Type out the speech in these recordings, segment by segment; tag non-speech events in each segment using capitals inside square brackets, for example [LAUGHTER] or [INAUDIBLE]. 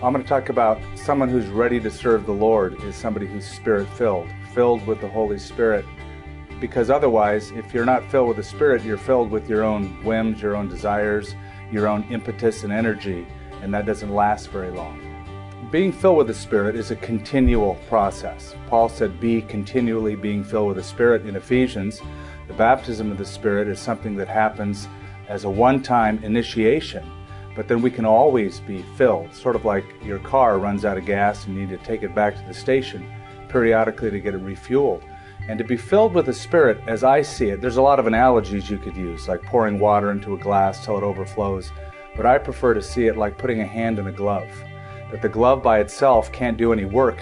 I'm going to talk about someone who's ready to serve the Lord is somebody who's spirit filled, filled with the Holy Spirit. Because otherwise, if you're not filled with the Spirit, you're filled with your own whims, your own desires, your own impetus and energy, and that doesn't last very long. Being filled with the Spirit is a continual process. Paul said, Be continually being filled with the Spirit in Ephesians. The baptism of the Spirit is something that happens as a one time initiation but then we can always be filled, sort of like your car runs out of gas and you need to take it back to the station periodically to get it refueled. And to be filled with the Spirit, as I see it, there's a lot of analogies you could use, like pouring water into a glass till it overflows. But I prefer to see it like putting a hand in a glove. That the glove by itself can't do any work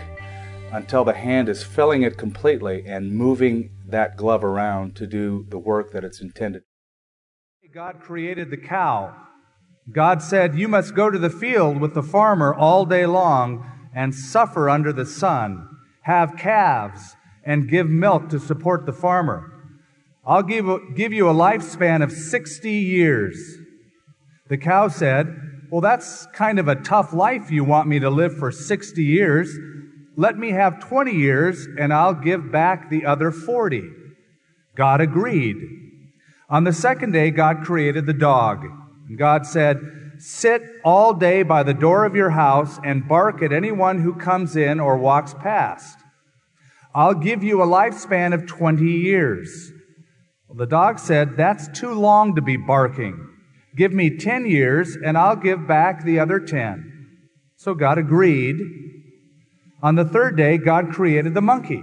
until the hand is filling it completely and moving that glove around to do the work that it's intended. God created the cow God said, You must go to the field with the farmer all day long and suffer under the sun, have calves, and give milk to support the farmer. I'll give, give you a lifespan of 60 years. The cow said, Well, that's kind of a tough life you want me to live for 60 years. Let me have 20 years and I'll give back the other 40. God agreed. On the second day, God created the dog. And God said, Sit all day by the door of your house and bark at anyone who comes in or walks past. I'll give you a lifespan of 20 years. Well, the dog said, That's too long to be barking. Give me 10 years and I'll give back the other 10. So God agreed. On the third day, God created the monkey.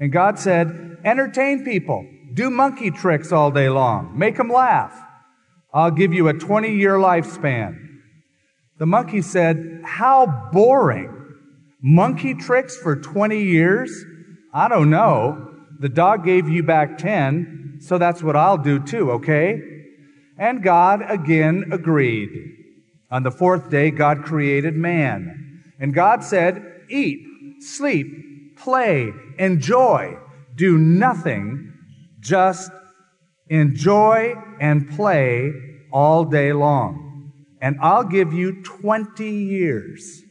And God said, Entertain people. Do monkey tricks all day long. Make them laugh. I'll give you a 20 year lifespan. The monkey said, How boring. Monkey tricks for 20 years? I don't know. The dog gave you back 10, so that's what I'll do too, okay? And God again agreed. On the fourth day, God created man. And God said, Eat, sleep, play, enjoy. Do nothing, just enjoy and play all day long. And I'll give you 20 years.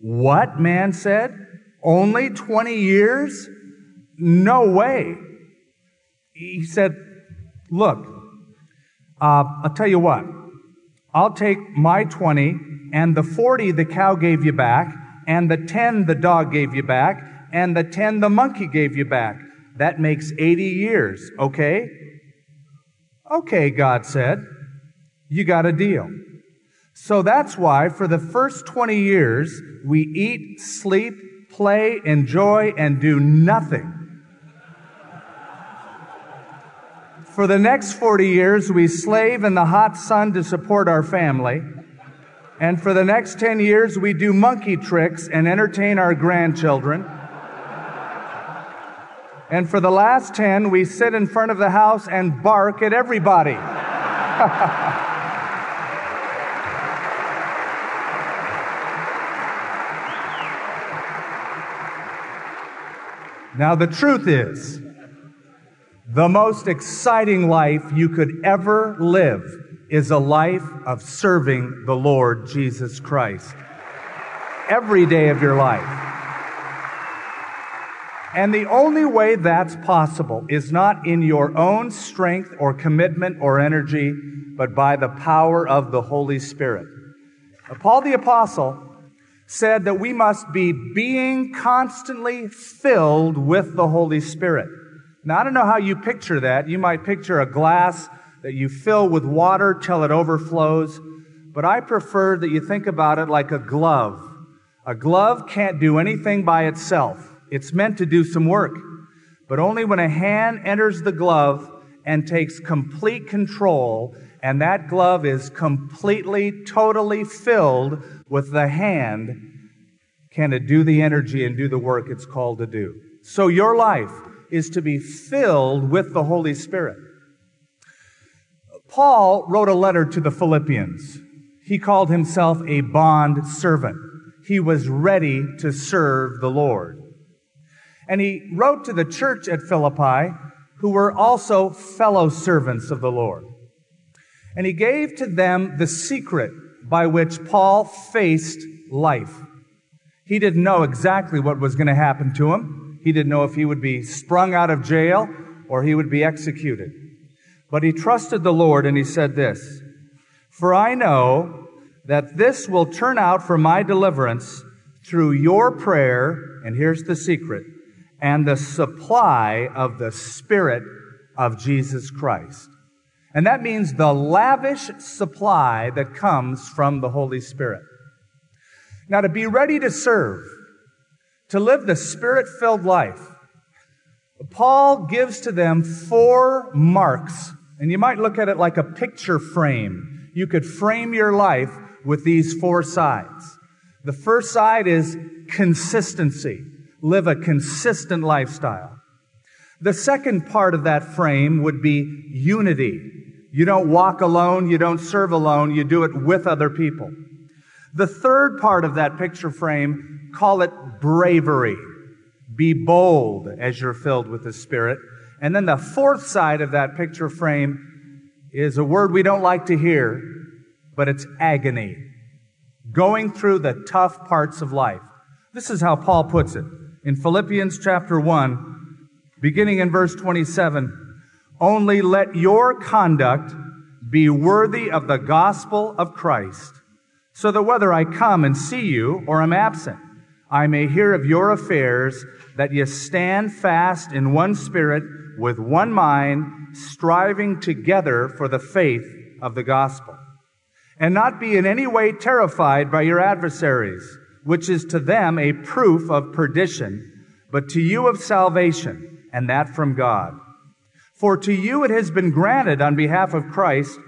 What? Man said. Only 20 years? No way. He said, Look, uh, I'll tell you what. I'll take my 20 and the 40 the cow gave you back, and the 10 the dog gave you back, and the 10 the monkey gave you back. That makes 80 years, okay? Okay, God said you got a deal. So that's why for the first 20 years, we eat, sleep, play, enjoy, and do nothing. For the next 40 years, we slave in the hot sun to support our family. And for the next 10 years, we do monkey tricks and entertain our grandchildren. And for the last 10, we sit in front of the house and bark at everybody. [LAUGHS] Now, the truth is, the most exciting life you could ever live is a life of serving the Lord Jesus Christ. Every day of your life. And the only way that's possible is not in your own strength or commitment or energy, but by the power of the Holy Spirit. Paul the Apostle said that we must be being constantly filled with the Holy Spirit. Now, I don't know how you picture that. You might picture a glass that you fill with water till it overflows, but I prefer that you think about it like a glove. A glove can't do anything by itself. It's meant to do some work, but only when a hand enters the glove and takes complete control and that glove is completely, totally filled with the hand, can it do the energy and do the work it's called to do? So your life is to be filled with the Holy Spirit. Paul wrote a letter to the Philippians. He called himself a bond servant. He was ready to serve the Lord. And he wrote to the church at Philippi, who were also fellow servants of the Lord. And he gave to them the secret by which Paul faced life. He didn't know exactly what was going to happen to him. He didn't know if he would be sprung out of jail or he would be executed. But he trusted the Lord and he said this, For I know that this will turn out for my deliverance through your prayer, and here's the secret, and the supply of the Spirit of Jesus Christ. And that means the lavish supply that comes from the Holy Spirit. Now, to be ready to serve, to live the Spirit filled life, Paul gives to them four marks, and you might look at it like a picture frame. You could frame your life with these four sides. The first side is consistency. Live a consistent lifestyle. The second part of that frame would be unity. You don't walk alone, you don't serve alone, you do it with other people. The third part of that picture frame, call it bravery. Be bold as you're filled with the Spirit. And then the fourth side of that picture frame is a word we don't like to hear, but it's agony. Going through the tough parts of life. This is how Paul puts it in Philippians chapter 1 beginning in verse 27, only let your conduct be worthy of the gospel of Christ, so that whether I come and see you or am absent, I may hear of your affairs, that ye stand fast in one spirit, with one mind, striving together for the faith of the gospel, and not be in any way terrified by your adversaries, which is to them a proof of perdition, but to you of salvation and that from God. For to you it has been granted on behalf of Christ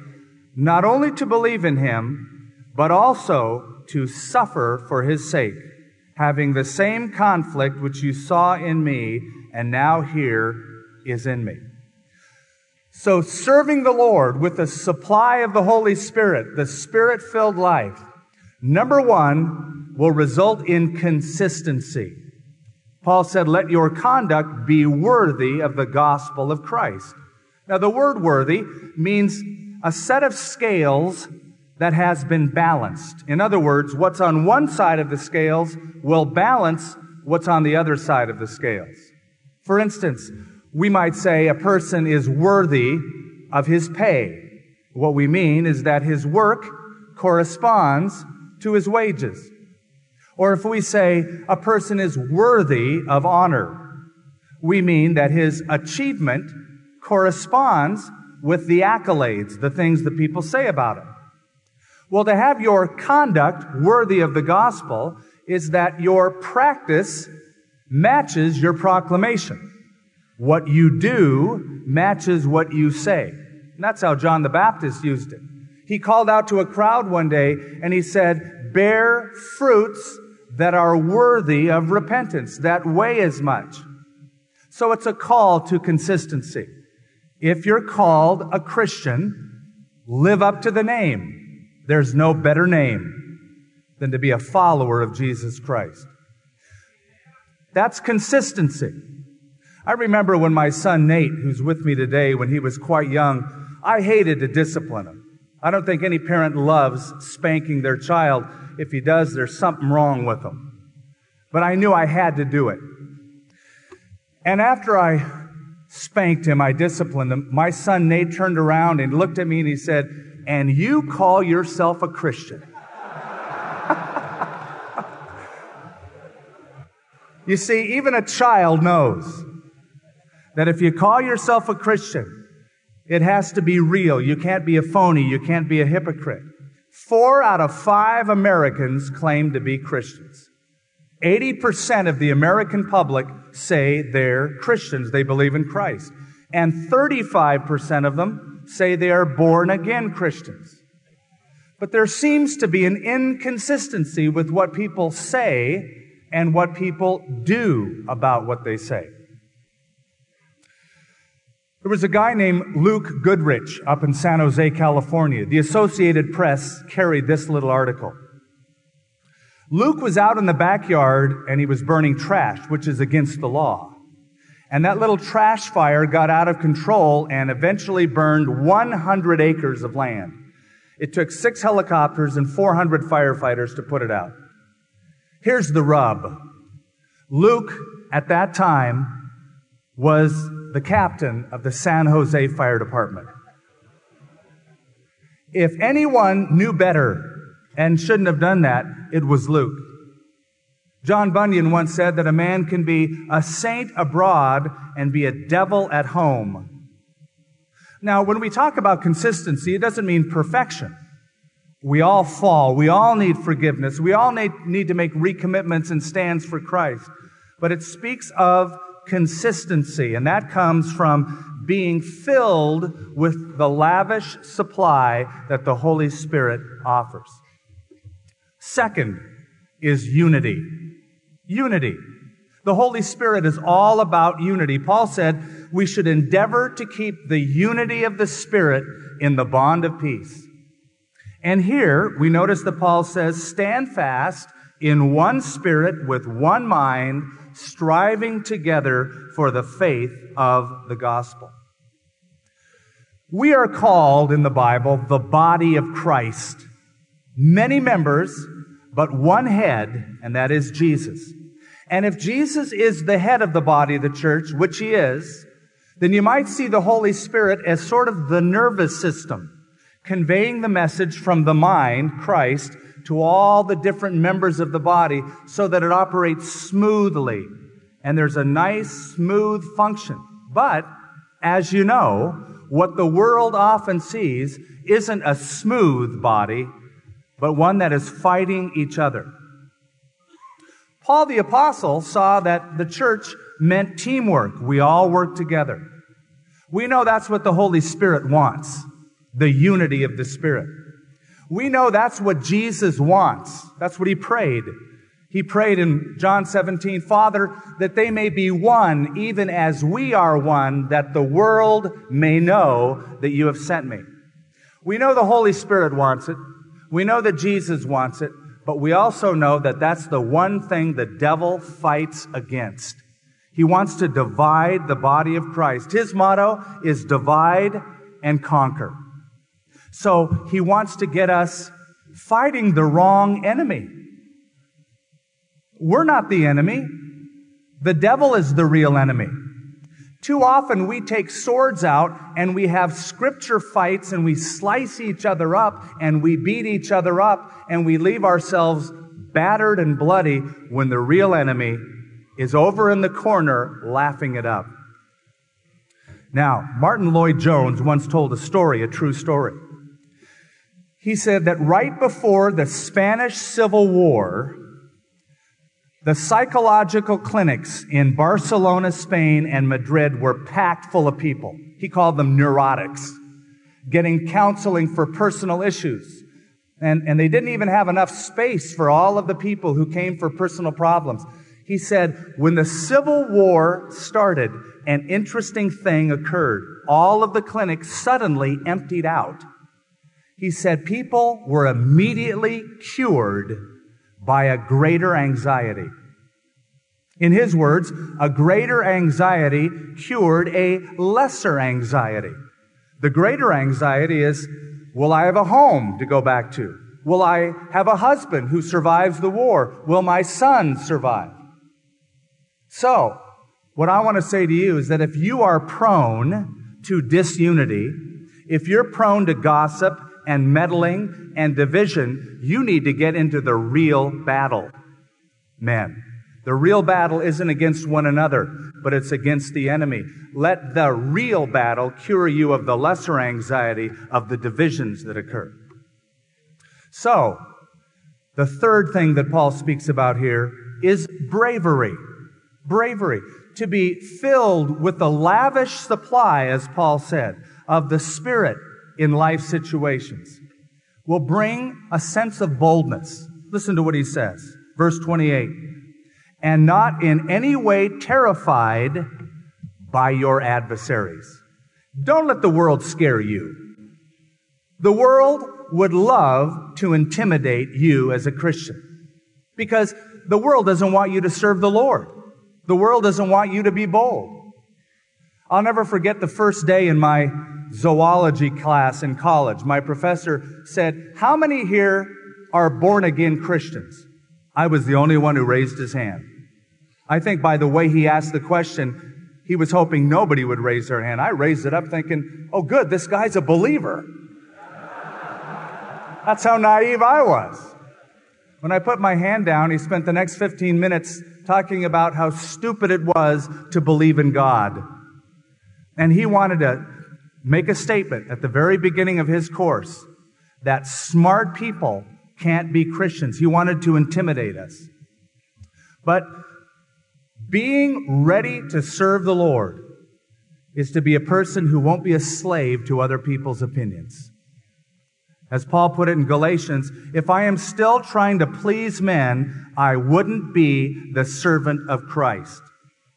not only to believe in him, but also to suffer for his sake, having the same conflict which you saw in me and now here is in me. So serving the Lord with the supply of the Holy Spirit, the Spirit filled life, number one, will result in consistency. Paul said, Let your conduct be worthy of the gospel of Christ. Now, the word worthy means a set of scales that has been balanced. In other words, what's on one side of the scales will balance what's on the other side of the scales. For instance, we might say a person is worthy of his pay. What we mean is that his work corresponds to his wages. Or if we say a person is worthy of honor, we mean that his achievement corresponds with the accolades, the things that people say about him. Well, to have your conduct worthy of the gospel is that your practice matches your proclamation. What you do matches what you say. And that's how John the Baptist used it. He called out to a crowd one day and he said, bear fruits that are worthy of repentance, that weigh as much. So it's a call to consistency. If you're called a Christian, live up to the name. There's no better name than to be a follower of Jesus Christ. That's consistency. I remember when my son Nate, who's with me today, when he was quite young, I hated to discipline him. I don't think any parent loves spanking their child. If he does, there's something wrong with him. But I knew I had to do it. And after I spanked him, I disciplined him, my son Nate turned around and looked at me and he said, And you call yourself a Christian? [LAUGHS] you see, even a child knows that if you call yourself a Christian, it has to be real. You can't be a phony. You can't be a hypocrite. Four out of five Americans claim to be Christians. 80% of the American public say they're Christians. They believe in Christ. And 35% of them say they are born again Christians. But there seems to be an inconsistency with what people say and what people do about what they say. There was a guy named Luke Goodrich up in San Jose, California. The Associated Press carried this little article. Luke was out in the backyard and he was burning trash, which is against the law. And that little trash fire got out of control and eventually burned 100 acres of land. It took six helicopters and 400 firefighters to put it out. Here's the rub. Luke, at that time, was the captain of the San Jose Fire Department. If anyone knew better and shouldn't have done that, it was Luke. John Bunyan once said that a man can be a saint abroad and be a devil at home. Now, when we talk about consistency, it doesn't mean perfection. We all fall. We all need forgiveness. We all need, need to make recommitments and stands for Christ. But it speaks of consistency, and that comes from being filled with the lavish supply that the Holy Spirit offers. Second is unity. Unity. The Holy Spirit is all about unity. Paul said we should endeavor to keep the unity of the Spirit in the bond of peace. And here we notice that Paul says, stand fast in one spirit with one mind, striving together for the faith of the gospel. We are called in the Bible the body of Christ. Many members, but one head, and that is Jesus. And if Jesus is the head of the body of the church, which he is, then you might see the Holy Spirit as sort of the nervous system conveying the message from the mind, Christ, to all the different members of the body so that it operates smoothly and there's a nice, smooth function. But, as you know, what the world often sees isn't a smooth body, but one that is fighting each other. Paul the Apostle saw that the church meant teamwork. We all work together. We know that's what the Holy Spirit wants the unity of the Spirit. We know that's what Jesus wants. That's what he prayed. He prayed in John 17, Father, that they may be one, even as we are one, that the world may know that you have sent me. We know the Holy Spirit wants it. We know that Jesus wants it, but we also know that that's the one thing the devil fights against. He wants to divide the body of Christ. His motto is divide and conquer. So he wants to get us fighting the wrong enemy. We're not the enemy. The devil is the real enemy. Too often we take swords out and we have scripture fights and we slice each other up and we beat each other up and we leave ourselves battered and bloody when the real enemy is over in the corner laughing it up. Now, Martyn Lloyd-Jones once told a story, a true story. He said that right before the Spanish Civil War, the psychological clinics in Barcelona, Spain, and Madrid were packed full of people. He called them neurotics, getting counseling for personal issues. And, and they didn't even have enough space for all of the people who came for personal problems. He said, when the Civil War started, an interesting thing occurred. All of the clinics suddenly emptied out. He said people were immediately cured by a greater anxiety. In his words, a greater anxiety cured a lesser anxiety. The greater anxiety is, will I have a home to go back to? Will I have a husband who survives the war? Will my son survive? So, what I want to say to you is that if you are prone to disunity, if you're prone to gossip and meddling and division, you need to get into the real battle. Men. The real battle isn't against one another, but it's against the enemy. Let the real battle cure you of the lesser anxiety of the divisions that occur. So, the third thing that Paul speaks about here is bravery. Bravery. To be filled with the lavish supply, as Paul said, of the Spirit in life situations will bring a sense of boldness. Listen to what he says. Verse 28. And not in any way terrified by your adversaries. Don't let the world scare you. The world would love to intimidate you as a Christian because the world doesn't want you to serve the Lord. The world doesn't want you to be bold. I'll never forget the first day in my zoology class in college. My professor said, How many here are born again Christians? I was the only one who raised his hand. I think by the way he asked the question, he was hoping nobody would raise their hand. I raised it up thinking, oh, good, this guy's a believer. That's how naive I was. When I put my hand down, he spent the next 15 minutes talking about how stupid it was to believe in God. And he wanted to make a statement at the very beginning of his course that smart people can't be Christians. He wanted to intimidate us. But being ready to serve the Lord is to be a person who won't be a slave to other people's opinions. As Paul put it in Galatians, if I am still trying to please men, I wouldn't be the servant of Christ.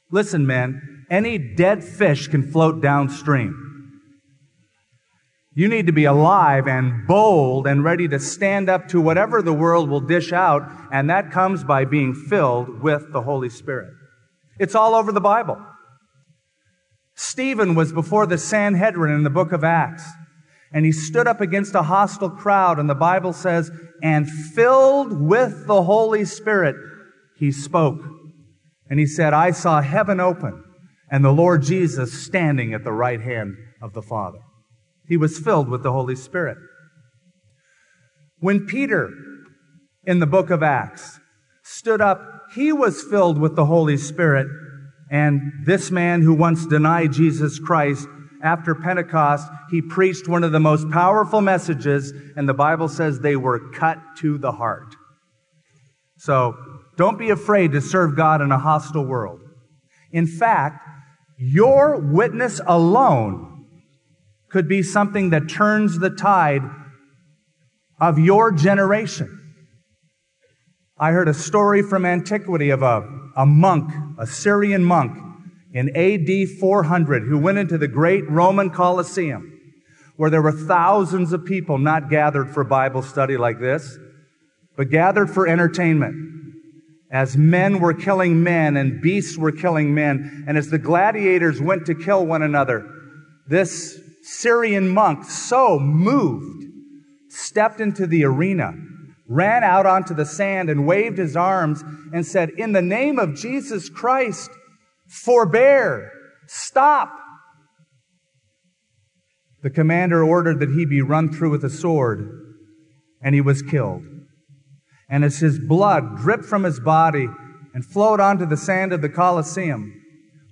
Listen, men, any dead fish can float downstream. You need to be alive and bold and ready to stand up to whatever the world will dish out, and that comes by being filled with the Holy Spirit. It's all over the Bible. Stephen was before the Sanhedrin in the book of Acts, and he stood up against a hostile crowd, and the Bible says, and filled with the Holy Spirit, he spoke. And he said, I saw heaven open and the Lord Jesus standing at the right hand of the Father. He was filled with the Holy Spirit. When Peter, in the book of Acts, stood up, he was filled with the Holy Spirit. And this man who once denied Jesus Christ, after Pentecost, he preached one of the most powerful messages, and the Bible says they were cut to the heart. So, don't be afraid to serve God in a hostile world. In fact, your witness alone could be something that turns the tide of your generation. I heard a story from antiquity of a, a monk, a Syrian monk in AD 400 who went into the great Roman Colosseum where there were thousands of people not gathered for Bible study like this, but gathered for entertainment. As men were killing men and beasts were killing men, and as the gladiators went to kill one another, this Syrian monk, so moved, stepped into the arena ran out onto the sand and waved his arms and said, In the name of Jesus Christ, forbear, stop. The commander ordered that he be run through with a sword, and he was killed. And as his blood dripped from his body and flowed onto the sand of the Colosseum,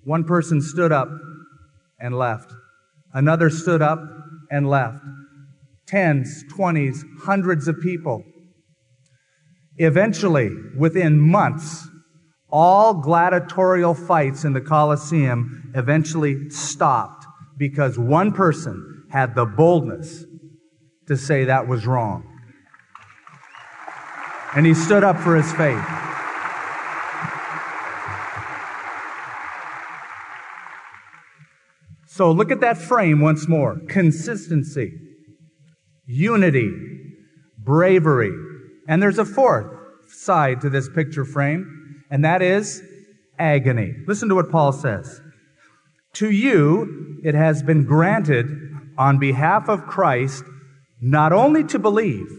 one person stood up and left. Another stood up and left. Tens, twenties, hundreds of people Eventually, within months, all gladiatorial fights in the Colosseum eventually stopped because one person had the boldness to say that was wrong. And he stood up for his faith. So look at that frame once more consistency, unity, bravery, and there's a fourth side to this picture frame, and that is agony. Listen to what Paul says. To you, it has been granted on behalf of Christ not only to believe,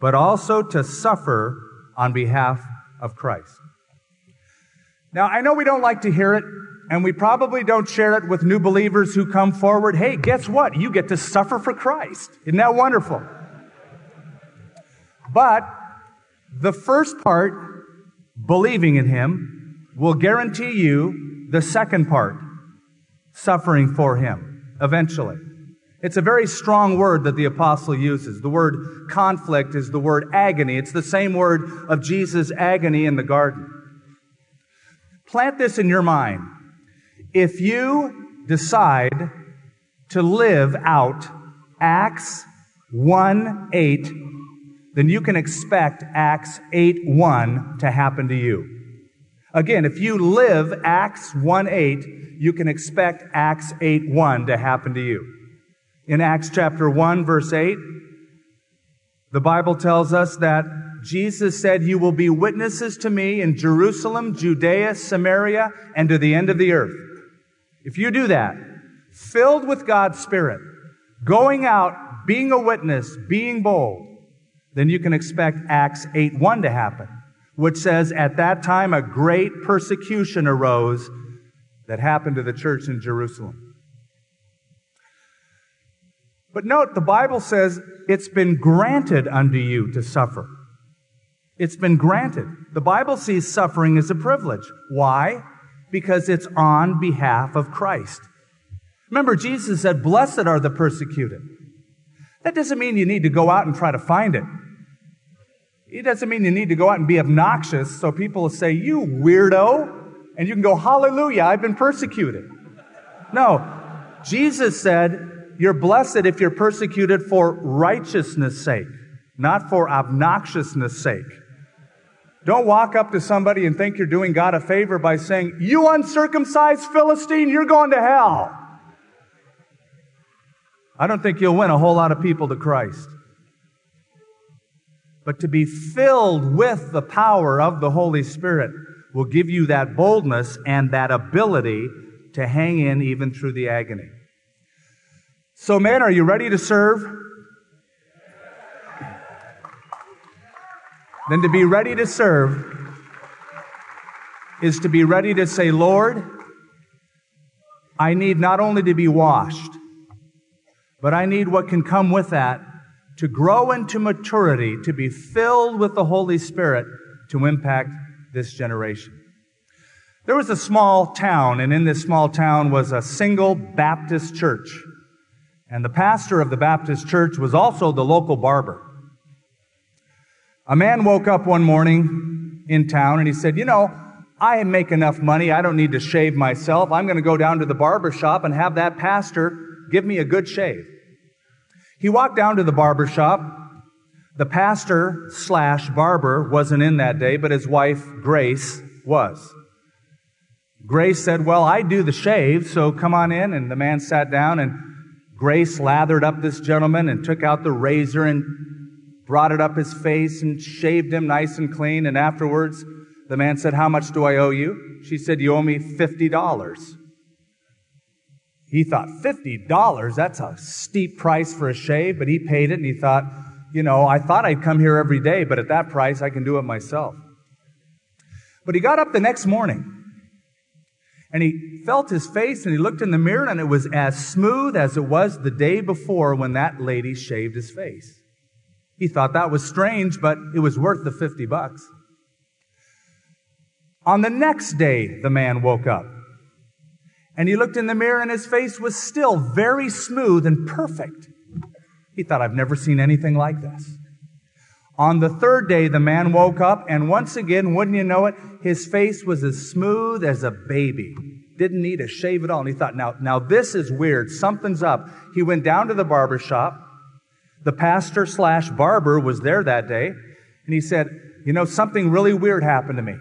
but also to suffer on behalf of Christ. Now, I know we don't like to hear it, and we probably don't share it with new believers who come forward. Hey, guess what? You get to suffer for Christ. Isn't that wonderful? But the first part, believing in Him, will guarantee you the second part, suffering for Him, eventually. It's a very strong word that the apostle uses. The word conflict is the word agony. It's the same word of Jesus' agony in the garden. Plant this in your mind. If you decide to live out Acts 1 8 then you can expect Acts 8 1 to happen to you. Again, if you live Acts 1 8, you can expect Acts 8 1 to happen to you. In Acts chapter 1, verse 8, the Bible tells us that Jesus said, You will be witnesses to me in Jerusalem, Judea, Samaria, and to the end of the earth. If you do that, filled with God's Spirit, going out, being a witness, being bold, then you can expect Acts 8 1 to happen, which says, At that time a great persecution arose that happened to the church in Jerusalem. But note, the Bible says it's been granted unto you to suffer. It's been granted. The Bible sees suffering as a privilege. Why? Because it's on behalf of Christ. Remember, Jesus said, Blessed are the persecuted. That doesn't mean you need to go out and try to find it. It doesn't mean you need to go out and be obnoxious so people will say, You weirdo. And you can go, Hallelujah, I've been persecuted. No. Jesus said, You're blessed if you're persecuted for righteousness' sake, not for obnoxiousness' sake. Don't walk up to somebody and think you're doing God a favor by saying, You uncircumcised Philistine, you're going to hell. I don't think you'll win a whole lot of people to Christ. But to be filled with the power of the Holy Spirit will give you that boldness and that ability to hang in even through the agony. So, men, are you ready to serve? Then to be ready to serve is to be ready to say, Lord, I need not only to be washed, but I need what can come with that to grow into maturity, to be filled with the Holy Spirit to impact this generation. There was a small town, and in this small town was a single Baptist church. And the pastor of the Baptist church was also the local barber. A man woke up one morning in town and he said, You know, I make enough money. I don't need to shave myself. I'm going to go down to the barber shop and have that pastor give me a good shave. He walked down to the barber shop. The pastor slash barber wasn't in that day, but his wife, Grace, was. Grace said, Well, I do the shave, so come on in. And the man sat down and Grace lathered up this gentleman and took out the razor and brought it up his face and shaved him nice and clean. And afterwards, the man said, How much do I owe you? She said, You owe me $50. He thought, $50? That's a steep price for a shave, but he paid it and he thought, You know, I thought I'd come here every day, but at that price, I can do it myself. But he got up the next morning and he felt his face and he looked in the mirror and it was as smooth as it was the day before when that lady shaved his face. He thought that was strange, but it was worth the 50 bucks. On the next day, the man woke up and he looked in the mirror and his face was still very smooth and perfect. He thought, I've never seen anything like this. On the third day, the man woke up and once again, wouldn't you know it, his face was as smooth as a baby. Didn't need a shave at all. And he thought, now, now this is weird. Something's up. He went down to the barber shop the pastor slash barber was there that day, and he said, You know, something really weird happened to me.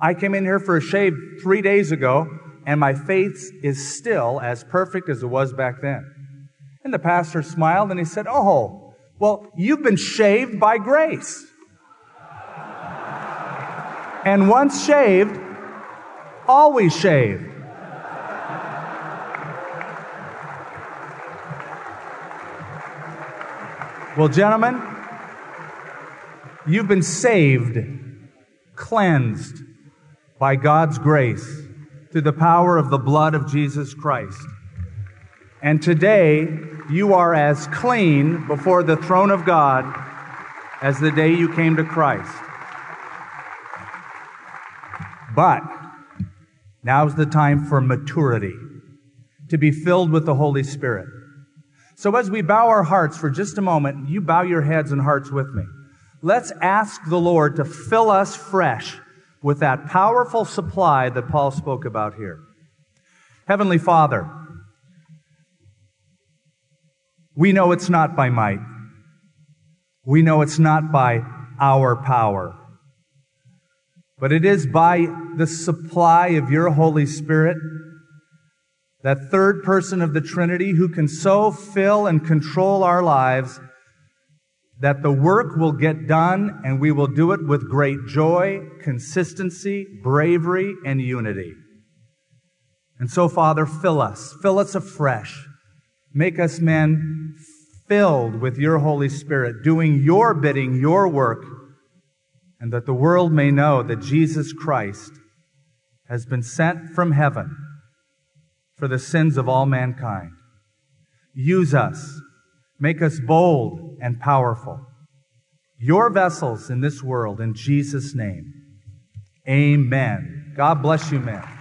I came in here for a shave three days ago, and my face is still as perfect as it was back then. And the pastor smiled and he said, Oh, well, you've been shaved by grace. And once shaved, always shaved. Well, gentlemen, you've been saved, cleansed by God's grace through the power of the blood of Jesus Christ. And today, you are as clean before the throne of God as the day you came to Christ. But now's the time for maturity, to be filled with the Holy Spirit. So as we bow our hearts for just a moment, you bow your heads and hearts with me. Let's ask the Lord to fill us fresh with that powerful supply that Paul spoke about here. Heavenly Father, we know it's not by might. We know it's not by our power. But it is by the supply of your Holy Spirit that third person of the Trinity who can so fill and control our lives that the work will get done and we will do it with great joy, consistency, bravery, and unity. And so, Father, fill us, fill us afresh. Make us men filled with your Holy Spirit, doing your bidding, your work, and that the world may know that Jesus Christ has been sent from heaven for the sins of all mankind. Use us. Make us bold and powerful. Your vessels in this world in Jesus' name. Amen. God bless you, men.